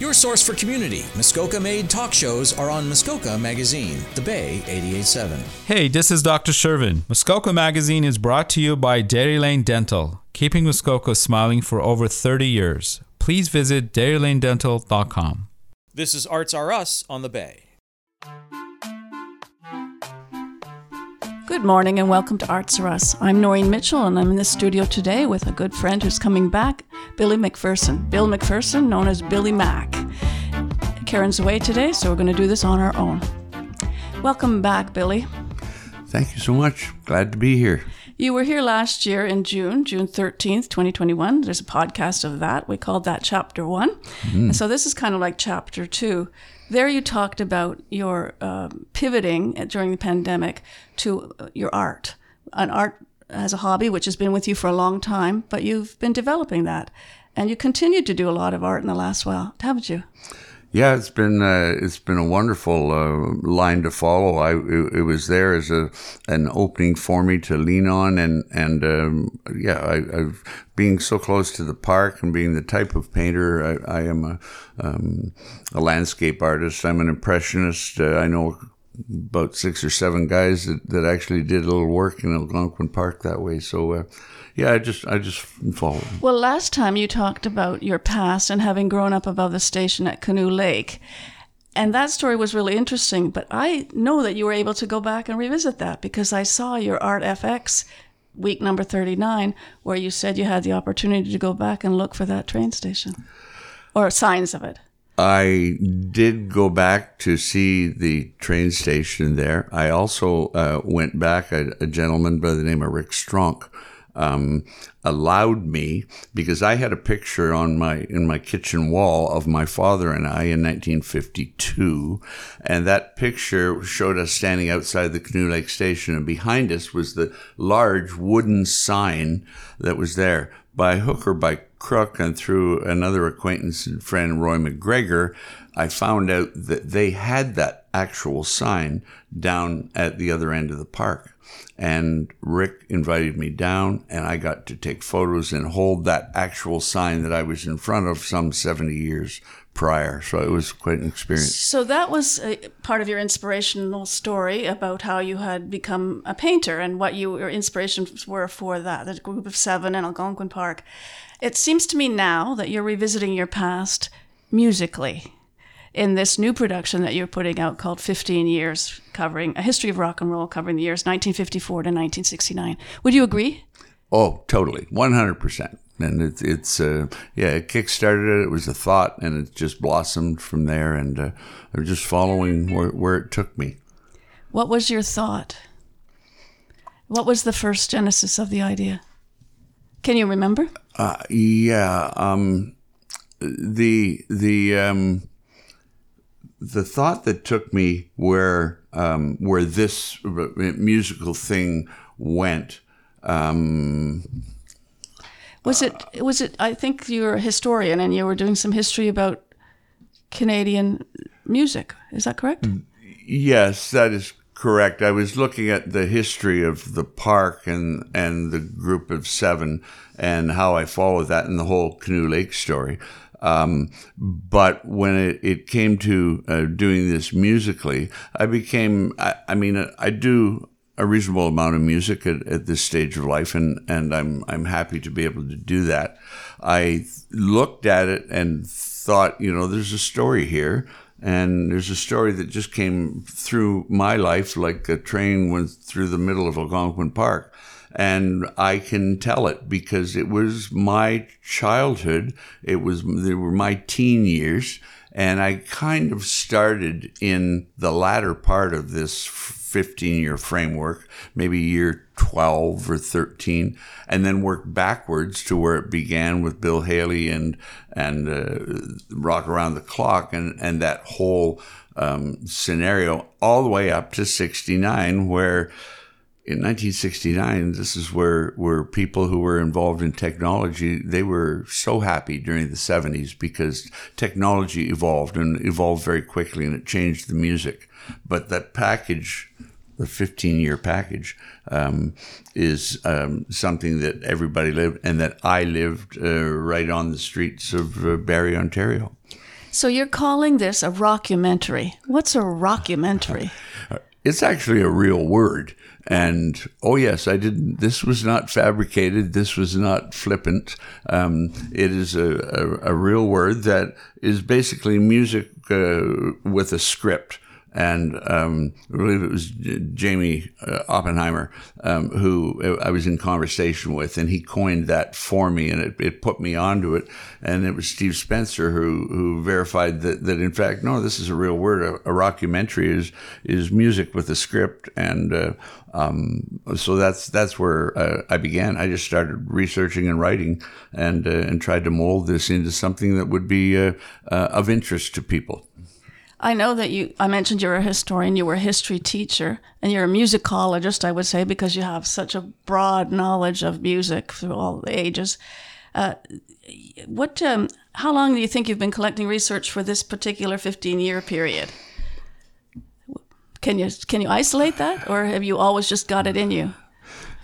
Your source for community. Muskoka made talk shows are on Muskoka Magazine, The Bay 887. Hey, this is Dr. Shervin. Muskoka Magazine is brought to you by Dairy Lane Dental, keeping Muskoka smiling for over 30 years. Please visit dairylanedental.com. This is Arts Are Us on The Bay. Good morning and welcome to Arts Are Us. I'm Noreen Mitchell and I'm in the studio today with a good friend who's coming back, Billy McPherson. Bill McPherson, known as Billy Mac. Karen's away today, so we're going to do this on our own. Welcome back, Billy. Thank you so much. Glad to be here. You were here last year in June, June 13th, 2021. There's a podcast of that. We called that Chapter One. And so this is kind of like Chapter Two. There you talked about your um pivoting during the pandemic to uh, your art, an art as a hobby, which has been with you for a long time, but you've been developing that. And you continued to do a lot of art in the last while, haven't you? Yeah, it's been uh, it's been a wonderful uh, line to follow. I it, it was there as a an opening for me to lean on, and and um, yeah, I, I've being so close to the park and being the type of painter I, I am a um, a landscape artist. I'm an impressionist. Uh, I know about six or seven guys that, that actually did a little work in Algonquin Park that way. So uh, yeah, I just I just follow. Well, last time you talked about your past and having grown up above the station at Canoe Lake. And that story was really interesting, but I know that you were able to go back and revisit that because I saw your Art FX week number 39 where you said you had the opportunity to go back and look for that train station or signs of it. I did go back to see the train station there. I also uh, went back. A, a gentleman by the name of Rick Stronk um, allowed me because I had a picture on my in my kitchen wall of my father and I in 1952, and that picture showed us standing outside the Canoe Lake Station, and behind us was the large wooden sign that was there. By hook or by crook, and through another acquaintance and friend, Roy MacGregor, I found out that they had that actual sign down at the other end of the park. And Rick invited me down, and I got to take photos and hold that actual sign that I was in front of some 70 years prior. So it was quite an experience. So that was part of your inspirational story about how you had become a painter and what you, your inspirations were for that, the group of seven in Algonquin Park. It seems to me now that you're revisiting your past musically in this new production that you're putting out called 15 Years, covering a history of rock and roll, covering the years 1954 to 1969. Would you agree? Oh, totally, one hundred percent. And it's it's uh, yeah, it kickstarted it. It was a thought, and it just blossomed from there. And uh, I'm just following where, where it took me. What was your thought? What was the first genesis of the idea? Can you remember? Uh, yeah, um, the the um, the thought that took me where um, where this musical thing went. Um, Was it was it I think you're a historian and you were doing some history about Canadian music. Is that correct? Yes, that is correct. I was looking at the history of the park and and the group of seven and how I followed that in the whole Canoe Lake story. Um, but when it, it came to uh, doing this musically, I became. I, I mean, I do a reasonable amount of music at, at this stage of life, and, and I'm I'm happy to be able to do that. I looked at it and thought, you know, there's a story here, and there's a story that just came through my life like a train went through the middle of Algonquin Park. And I can tell it because it was my childhood. It was, they were my teen years. And I kind of started in the latter part of this 15 year framework, maybe year 12 or 13, and then work backwards to where it began with Bill Haley and, and uh, Rock Around the Clock and, and that whole um, scenario all the way up to 69, where in 1969, this is where, where people who were involved in technology, they were so happy during the 70s because technology evolved and evolved very quickly and it changed the music. But that package, the 15 year package, um, is um, something that everybody lived and that I lived uh, right on the streets of uh, Barrie, Ontario. So you're calling this a rockumentary. What's a rockumentary? It's actually a real word. And oh yes, I didn't. This was not fabricated. This was not flippant. Um, it is a, a, a, real word that is basically music uh, with a script and um, I believe it was Jamie uh, Oppenheimer um, who I was in conversation with, and he coined that for me, and it, it put me onto it. And it was Steve Spencer who who verified that, that in fact, no, this is a real word. A, a rockumentary is is music with a script, and uh, um, so that's that's where uh, I began. I just started researching and writing, and uh, and tried to mold this into something that would be uh, uh, of interest to people. I know that you, I mentioned you're a historian, you were a history teacher, and you're a musicologist, I would say, because you have such a broad knowledge of music through all the ages. Uh, what, um, how long do you think you've been collecting research for this particular 15 year period? Can you, can you isolate that, or have you always just got it in you?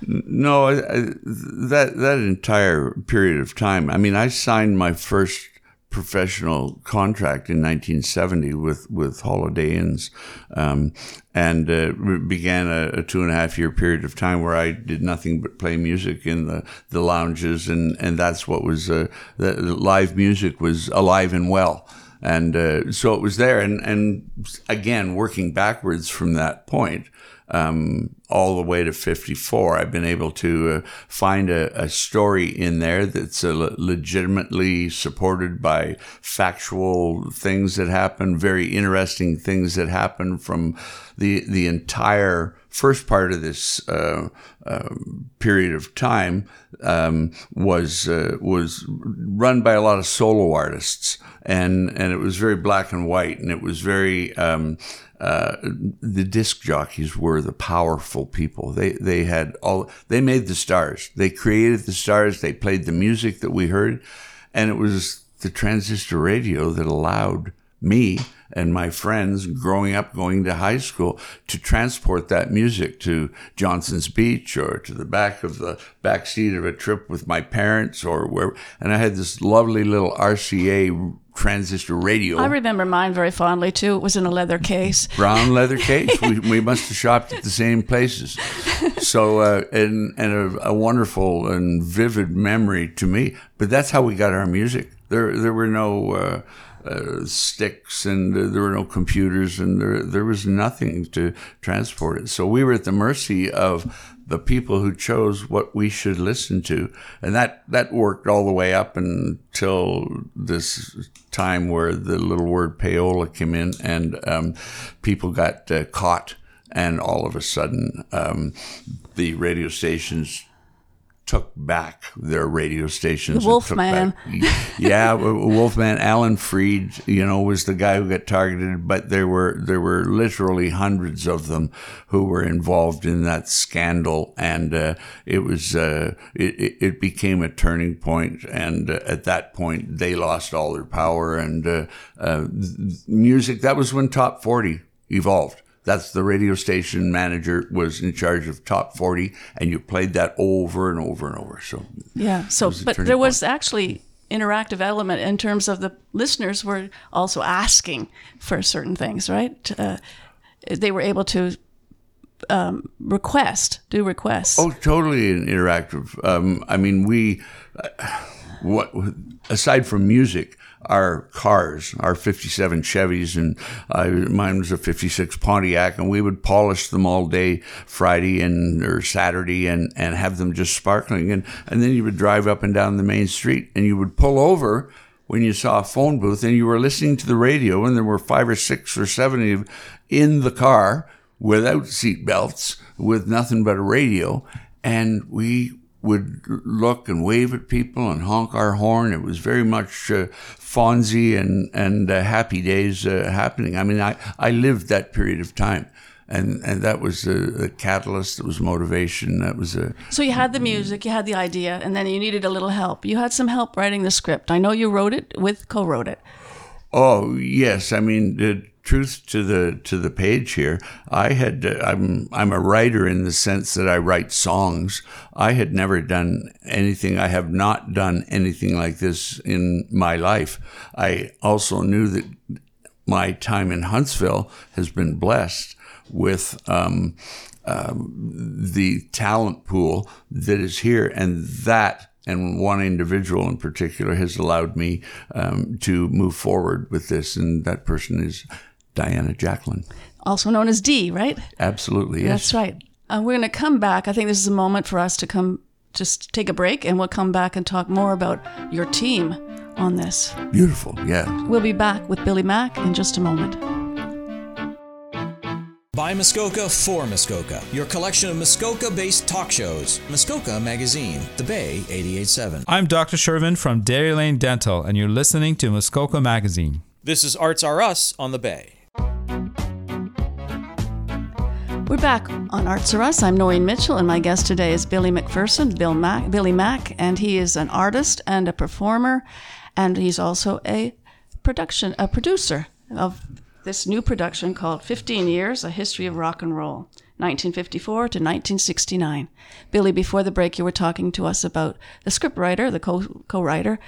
No, I, that that entire period of time. I mean, I signed my first professional contract in 1970 with with Holiday Inns, um, and uh, began a, a, two and a half year period of time where I did nothing but play music in the, the lounges, and and that's what was uh, the, live music was alive and well. And uh, so it was there, and, and again, working backwards from that point, um, all the way to 54. I've been able to uh, find a, a, story in there that's uh, legitimately supported by factual things that happen, very interesting things that happen from the the entire first part of this uh, uh, period of time um, was uh, was run by a lot of solo artists, and and it was very black and white, and it was very um, uh, the disc jockeys were the powerful people. They they had all they made the stars. They created the stars. They played the music that we heard, and it was the transistor radio that allowed me and my friends growing up going to high school to transport that music to Johnson's Beach or to the back of the back seat of a trip with my parents or where and I had this lovely little RCA transistor radio. I remember mine very fondly too. It was in a leather case. Brown leather case. we, we must have shopped at the same places. So, uh, and, and a, a, wonderful and vivid memory to me. But that's how we got our music. There, there were no, uh, uh, sticks and uh, there were no computers and there, there was nothing to transport it. So we were at the mercy of the people who chose what we should listen to. And that, that worked all the way up until this time where the little word payola came in and um, people got uh, caught. And all of a sudden, um, the radio stations took back their radio stations. The Wolfman. yeah, Wolfman. Alan Freed, you know, was the guy who got targeted, but there were there were literally hundreds of them who were involved in that scandal, and uh, it was uh, it, it became a turning point, and uh, at that point they lost all their power and uh, uh, music. That was when Top Forty evolved that's the radio station manager was in charge of top 40 and you played that over and over and over. So yeah so but there was actually interactive element in terms of the listeners were also asking for certain things right? Uh, they were able to um, request do requests. Oh totally interactive um, i mean we uh, what aside from music our cars, our 57 Chevys, and mine was a 56 Pontiac, and we would polish them all day Friday and or Saturday and, and have them just sparkling. And, and then you would drive up and down the main street and you would pull over when you saw a phone booth and you were listening to the radio, and there were five or six or seven of in the car without seat belts, with nothing but a radio. And we would look and wave at people and honk our horn. It was very much uh, Fonzie and and uh, happy days uh, happening. I mean, I, I lived that period of time. And, and that was a, a catalyst. That was motivation. That was a. So you had the music, you had the idea, and then you needed a little help. You had some help writing the script. I know you wrote it with co-wrote it. Oh yes, I mean truth to the to the page here. I had uh, I'm I'm a writer in the sense that I write songs. I had never done anything. I have not done anything like this in my life. I also knew that my time in Huntsville has been blessed with um, um, the talent pool that is here, and that and one individual in particular has allowed me um, to move forward with this, and that person is Diana Jacqueline. Also known as D, right? Absolutely, yes. That's right. Uh, we're going to come back. I think this is a moment for us to come, just take a break, and we'll come back and talk more about your team on this. Beautiful, yeah. We'll be back with Billy Mac in just a moment. By Muskoka for Muskoka, your collection of Muskoka based talk shows. Muskoka Magazine, The Bay 887. I'm Dr. Shervin from Dairy Lane Dental, and you're listening to Muskoka Magazine. This is Arts Are Us on The Bay. We're back on Arts Are Us. I'm Noreen Mitchell, and my guest today is Billy McPherson, Bill Mac, Billy Mac, and he is an artist and a performer, and he's also a production, a producer of this new production called 15 Years: A History of Rock and Roll, 1954 to 1969. Billy, before the break, you were talking to us about the scriptwriter, the co- co-writer,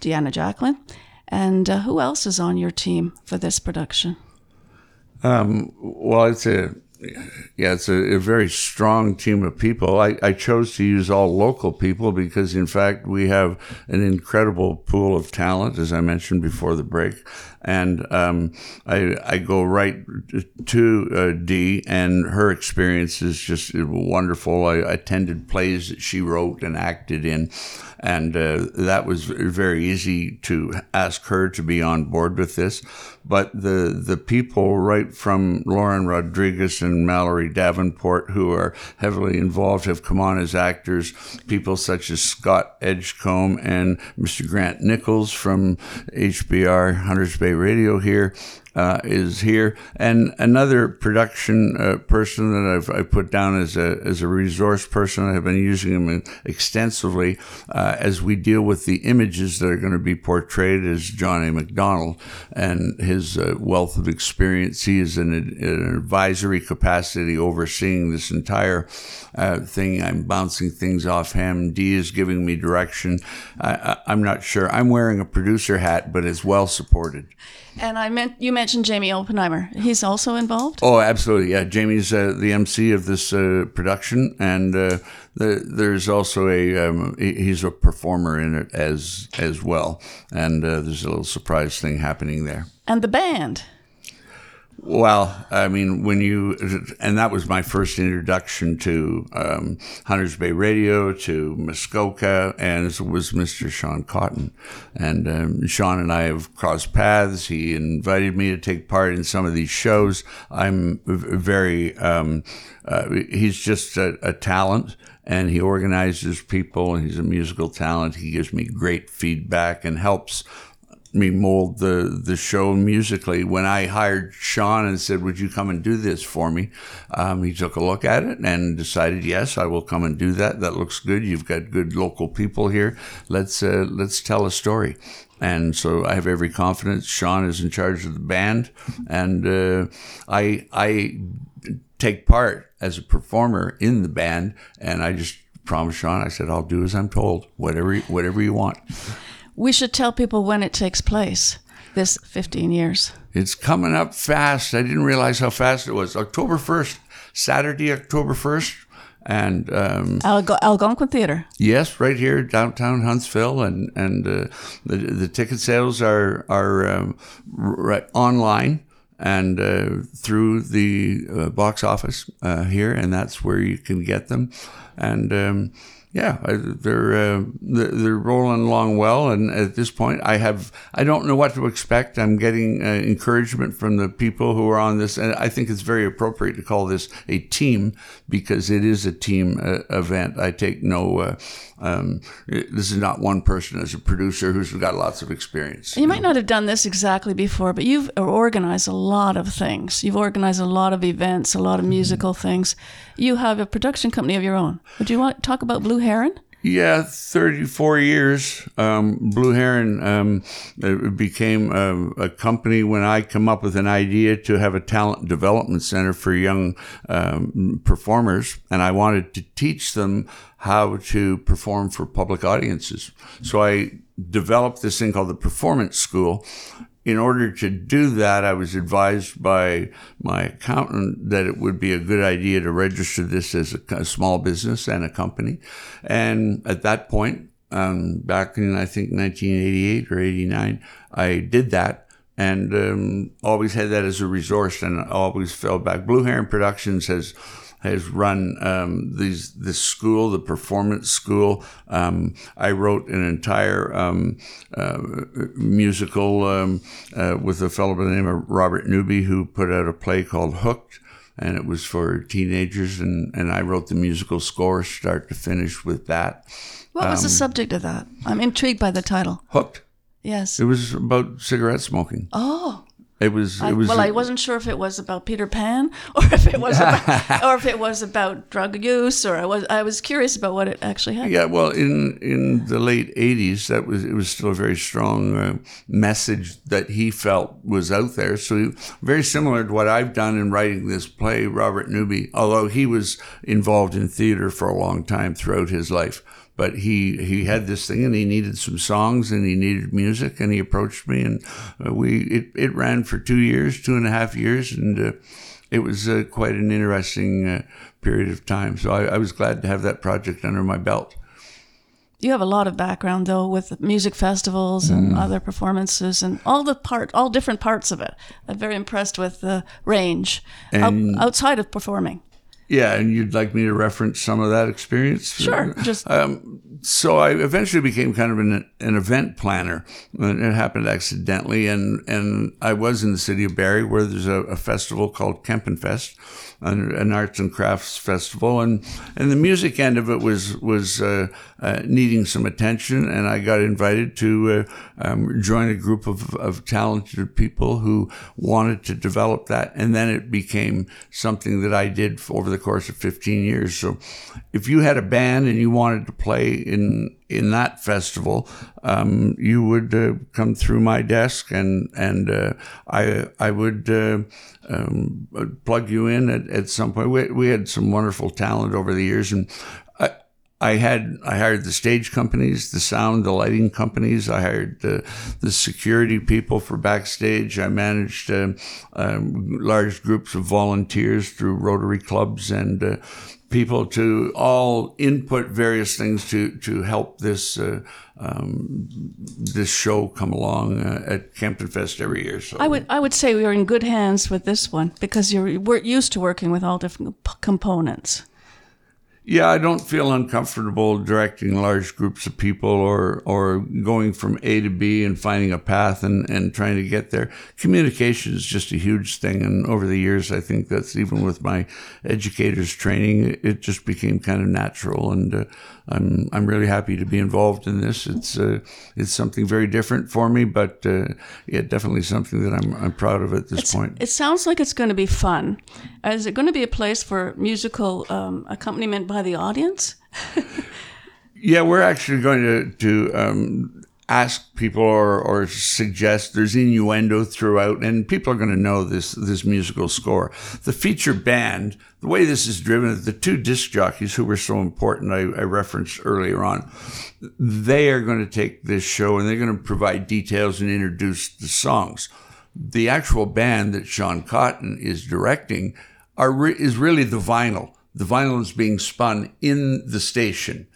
Deanna Jacqueline, and uh, who else is on your team for this production? Um, well, it's a yeah, it's a, a, very strong team of people. I, I, chose to use all local people because, in fact, we have an incredible pool of talent, as I mentioned before the break. And um, I, I go right to uh, Dee, and her experience is just wonderful. I attended plays that she wrote and acted in and uh, that was very easy to ask her to be on board with this. But the the people right from Lauren Rodriguez and Mallory Davenport, who are heavily involved, have come on as actors. People such as Scott Edgecombe and Mr. Grant Nichols from HBR Hunters Bay Radio here uh, is here, and another production uh, person that I've, i put down as a as a resource person. I've been using him extensively uh, as we deal with the images that are going to be portrayed as John A. McDonald and his uh, wealth of experience. He is in an advisory capacity overseeing this entire uh, thing. I'm bouncing things off him. Dee is giving me direction. I, I'm not sure. I'm wearing a producer hat, but it's well supported. And I meant you mentioned Jamie Oppenheimer. He's also involved. Oh, absolutely. Yeah, Jamie's uh, the MC of this uh, production, and uh, the, there's also a um, he's a performer in it as as well. And uh, there's a little surprise thing happening there. And the band. Well, I mean, when you, and that was my first introduction to um, Hunters Bay Radio, to Muskoka, and it was Mr. Sean Cotton. And um, Sean and I have crossed paths. He invited me to take part in some of these shows. I'm very, um, uh, he's just a, a talent and he organizes people he's a musical talent. He gives me great feedback and helps me mold the the show musically. When I hired Sean and said, "Would you come and do this for me?" Um, he took a look at it and decided, "Yes, I will come and do that. That looks good. You've got good local people here. Let's uh, let's tell a story." And so I have every confidence. Sean is in charge of the band, and uh, I I take part as a performer in the band, and I just promised Sean. I said, "I'll do as I'm told. Whatever whatever you want." We should tell people when it takes place this 15 years. It's coming up fast. I didn't realize how fast it was. October 1st, Saturday, October 1st. And um, Alg- Algonquin Theater. Yes, right here, downtown Huntsville, and and uh, the the ticket sales are are um, right online and uh, through the uh, box office uh, here, and that's where you can get them. And um, yeah, they're uh, they're rolling along well, and at this point, I have I don't know what to expect. I'm getting uh, encouragement from the people who are on this, and I think it's very appropriate to call this a team because it is a team uh, event. I take no. Um, this is not one person as a producer who's got lots of experience. You might not have done this exactly before, but you've organized a lot of things. You've organized a lot of events, a lot of mm-hmm. musical mm-hmm. things. You have a production company of your own. Would you want to talk about Blue Heron? Yeah, 34 years. Um, Blue Heron um, became a, a, company when I come up with an idea to have a talent development center for young um, performers, and I wanted to teach them how to perform for public audiences. So I developed this thing called the Performance School, in order to do that, I was advised by my accountant that it would be a good idea to register this as a, a small business and a company. And at that point, um, back in I think 1988 or 89, I did that and um, always had that as a resource and always fell back. Blue Heron Productions has has run um, these this school, the performance school. Um, I wrote an entire um, uh, musical um, uh, with a fellow by the name of Robert Newby, who put out a play called Hooked. And it was for teenagers, and, and I wrote the musical score, start to finish, with that. What was the um, subject of that? I'm intrigued by the title. Hooked. Yes. It was about cigarette smoking. Oh. It was. It was. well, I wasn't sure if it was about Peter Pan, or if it was, about, or if it was about drug use, or I was. I was curious about what it actually had. Yeah, well, in in the late '80s, that was it was still a very strong uh, message that he felt was out there. So very similar to what I've done in writing this play, Robert Newby. Although he was involved in theater for a long time throughout his life but he he had this thing and he needed some songs and he needed music and he approached me and uh, we it, it ran for two years two and a half years and uh, it was uh, quite an interesting uh, period of time. So I, I, was glad to have that project under my belt. You have a lot of background though with music festivals and mm. other performances and all the part all different parts of it. I'm very impressed with the range out, outside of performing yeah, and you'd like me to reference some of that experience? Sure. Just um, so I eventually became kind of an, an event planner. It happened accidentally, and and I was in the city of Barrie where there's a, a festival called Kempenfest an, an arts and crafts festival, and and the music end of it was was uh, uh, needing some attention, and I got invited to uh, um, join a group of, of talented people who wanted to develop that, and then it became something that I did over the course of 15 years. So, if you had a band and you wanted to play in in that festival, um, you would uh, come through my desk, and and uh, I I would uh, um, plug you in at, at some point. We, we had some wonderful talent over the years, and I, had I hired the stage companies, the sound, the lighting companies. I hired the the security people for backstage. I managed uh, large groups of volunteers through Rotary clubs and uh, people to all input various things to to help this uh, um, this show come along uh, at Fest every year. So I would I would say we are in good hands with this one because you're we're used to working with all different components. Yeah, I don't feel uncomfortable directing large groups of people or or going from A to B and finding a path and, and trying to get there. Communication is just a huge thing, and over the years, I think that's even with my educators training, it just became kind of natural. And uh, I'm I'm really happy to be involved in this. It's uh, it's something very different for me, but uh, yeah, definitely something that I'm I'm proud of at this it's, point. It sounds like it's going to be fun. Is it going to be a place for musical um, accompaniment by the audience? yeah, we're actually going to to um, ask people or, or suggest there's innuendo throughout, and people are going to know this this musical score. The feature band, the way this is driven, the two disc jockeys who were so important, I, I referenced earlier on, they are going to take this show and they're going to provide details and introduce the songs. The actual band that Sean Cotton is directing are re- is really the vinyl. The vinyl is being spun in the station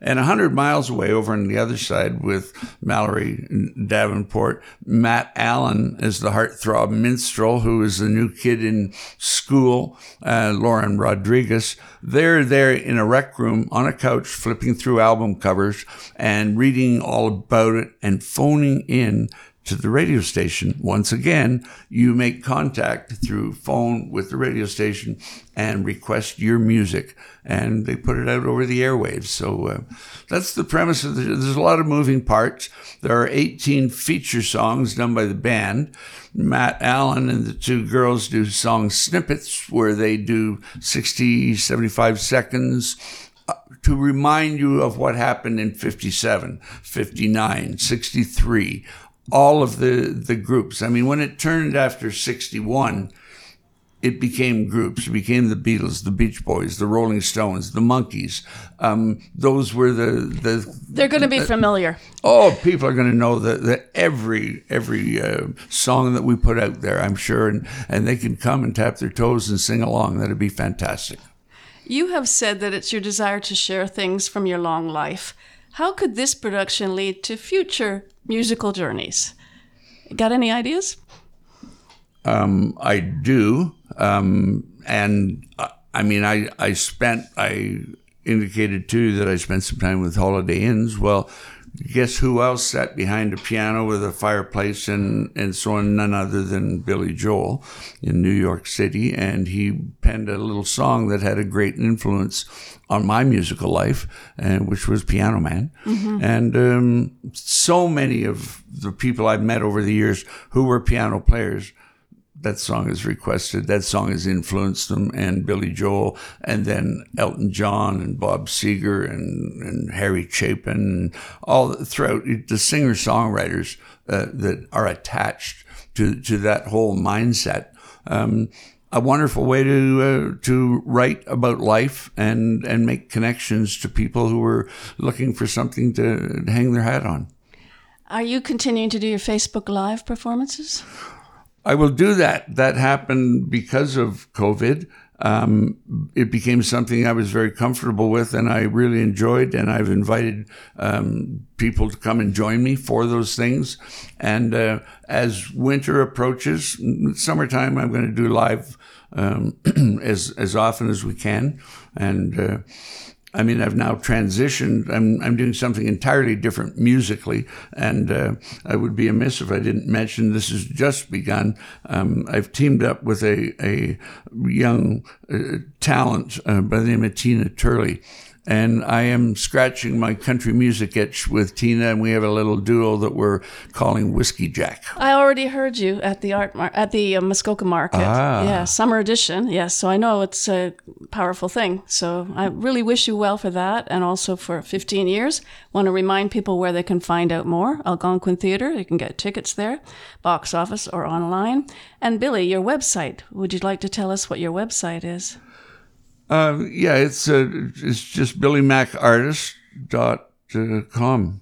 and 100 miles away, over on the other side with Mallory Davenport, Matt Allen is the heartthrob minstrel, who is the new kid in school, uh, Lauren Rodriguez. They're there in a rec room on a couch, flipping through album covers and reading all about it and phoning in to the radio station. Once again, you make contact through phone with the radio station and request your music, and they put it out over the airwaves. So uh, that's the premise. Of the, there's a lot of moving parts. There are 18 feature songs done by the band. Matt Allen and the two girls do song snippets where they do 60, 75 seconds to remind you of what happened in 57, 59, 63, all of the, the groups. I mean, when it turned after 61, it became groups. It became the Beatles, the Beach Boys, the Rolling Stones, the Monkees. Um, those were the the. They're going to be familiar. Oh, people are going to know that, that every every uh, song that we put out there, I'm sure, and and they can come and tap their toes and sing along. That'd be fantastic. You have said that it's your desire to share things from your long life. How could this production lead to future musical journeys? Got any ideas? Um, I do. Um, and uh, I mean, I, I spent, I indicated too that I spent some time with Holiday Inns. Well, guess who else sat behind a piano with a fireplace and, and so on? None other than Billy Joel in New York City. And he penned a little song that had a great influence on my musical life, and which was Piano Man. Mm-hmm. And um, so many of the people I've met over the years who were piano players that song is requested. That song has influenced them, and Billy Joel, and then Elton John, and Bob Seger, and, and Harry Chapin, and all throughout the singer songwriters uh, that are attached to to that whole mindset. Um, a wonderful way to uh, to write about life and and make connections to people who are looking for something to hang their hat on. Are you continuing to do your Facebook Live performances? I will do that. That happened because of COVID. Um, it became something I was very comfortable with and I really enjoyed. And I've invited um, people to come and join me for those things. And uh, as winter approaches, summertime, I'm going to do live um, as as often as we can. And uh, I mean, I've now transitioned. I'm, I'm doing something entirely different musically, and uh, I would be amiss if I didn't mention this has just begun. Um, I've teamed up with a, a young uh, talent uh, by the name of Tina Turley and I am scratching my country music itch with Tina, and we have a little duo that we're calling Whiskey Jack. I already heard you at the art mar- at the uh, Muskoka Market. Ah. Yeah, summer edition. Yes, so I know it's a powerful thing. So I really wish you well for that, and also for 15 years. Want to remind people where they can find out more. Algonquin Theatre. You can get tickets there, box office or online. And Billy, your website. Would you like to tell us what your website is? Uh, yeah, it's uh, it's just billymacartist.com.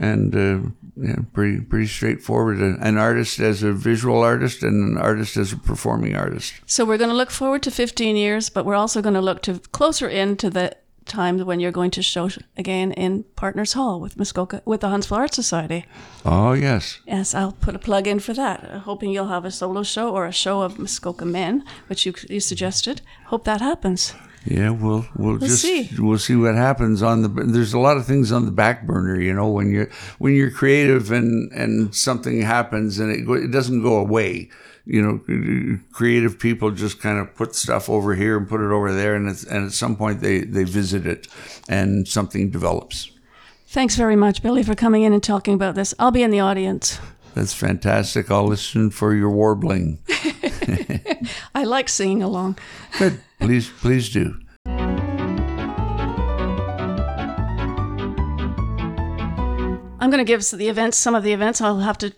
And uh, yeah, pretty pretty straightforward. An artist as a visual artist and an artist as a performing artist. So we're going to look forward to 15 years, but we're also going to look to closer into the time when you're going to show again in Partners Hall with Muskoka with the Huntsville Art Society. Oh yes. Yes, I'll put a plug in for that. Uh, hoping you'll have a solo show or a show of Muskoka men, which you, you suggested. Hope that happens. Yeah, we'll we'll, We'll just see. we'll see what happens on the. There's a lot of things on the back burner, you know, when you're when you're creative and and something happens and it it doesn't go away. You know, creative people just kind of put stuff over here and put it over there, and it's, and at some point they they visit it, and something develops. Thanks very much, Billy, for coming in and talking about this. I'll be in the audience. That's fantastic. I'll listen for your warbling. I like singing along. Good. Please, please do. I'm going to give the events, some of the events. I'll have to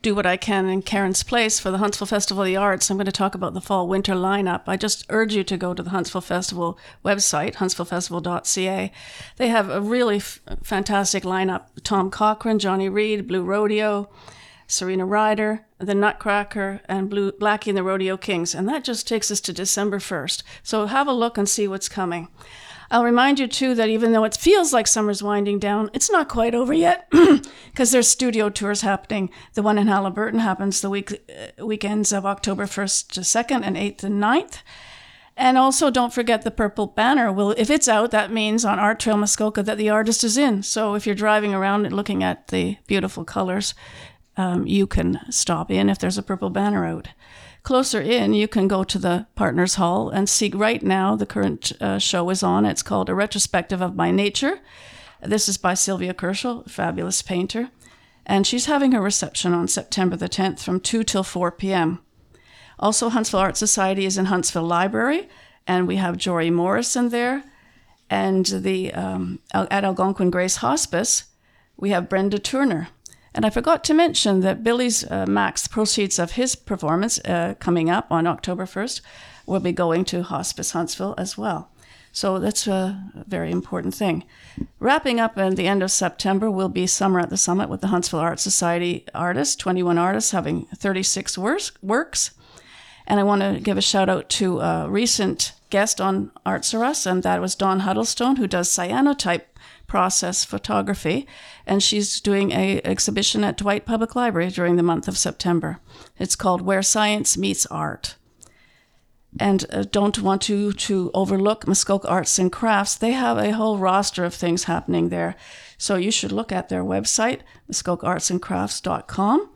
do what I can in Karen's place for the Huntsville Festival of the Arts. I'm going to talk about the fall winter lineup. I just urge you to go to the Huntsville Festival website, huntsvillefestival.ca. They have a really f- fantastic lineup Tom Cochrane, Johnny Reid, Blue Rodeo, Serena Ryder, the Nutcracker, and Blue Blackie and the Rodeo Kings. And that just takes us to December 1st. So have a look and see what's coming. I'll remind you too that even though it feels like summer's winding down, it's not quite over yet because there's studio tours happening. The one in Haliburton happens the week uh, weekends of October 1st to 2nd and 8th and 9th. And also, don't forget the purple banner. Well, if it's out, that means on Art Trail Muskoka that the artist is in. So if you're driving around and looking at the beautiful colors, um, you can stop in if there's a purple banner out. Closer in, you can go to the Partners Hall and see right now the current uh, show is on. It's called A Retrospective of My Nature. This is by Sylvia Kershel, fabulous painter. And she's having her reception on September the 10th from 2 till 4 p.m. Also, Huntsville Art Society is in Huntsville Library, and we have Jory Morrison there. And the um, at Algonquin Grace Hospice, we have Brenda Turner. And I forgot to mention that Billy's uh, max proceeds of his performance uh, coming up on October 1st will be going to Hospice Huntsville as well. So that's a very important thing. Wrapping up at the end of September will be Summer at the Summit with the Huntsville Art Society artists, 21 artists having 36 works. And I want to give a shout out to a recent guest on Arts R Us, and that was Dawn Huddlestone, who does cyanotype process photography, and she's doing a exhibition at Dwight Public Library during the month of September. It's called Where Science Meets Art. And uh, don't want to to overlook Muskoka Arts and Crafts. They have a whole roster of things happening there. So you should look at their website, muskokaartsandcrafts.com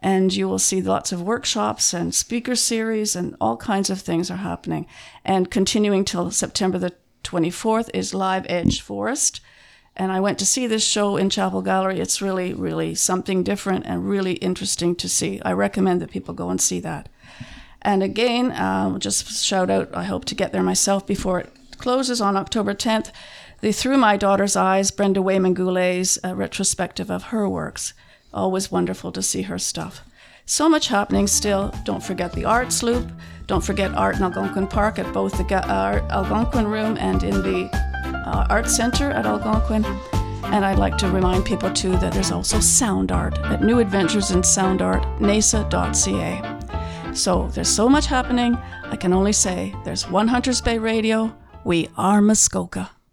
and you will see lots of workshops and speaker series and all kinds of things are happening. And continuing till September the 24th is Live Edge Forest. And I went to see this show in Chapel Gallery. It's really, really something different and really interesting to see. I recommend that people go and see that. And again, uh, just shout out, I hope to get there myself before it closes on October 10th. The Through My Daughter's Eyes, Brenda Wainman Goulet's uh, retrospective of her works. Always wonderful to see her stuff. So much happening still. Don't forget the Arts Loop. Don't forget Art in Algonquin Park at both the uh, Algonquin Room and in the uh, Art Center at Algonquin. And I'd like to remind people too that there's also sound art at New Adventures in Sound Art, nasa.ca. So there's so much happening. I can only say there's one Hunters Bay Radio. We are Muskoka.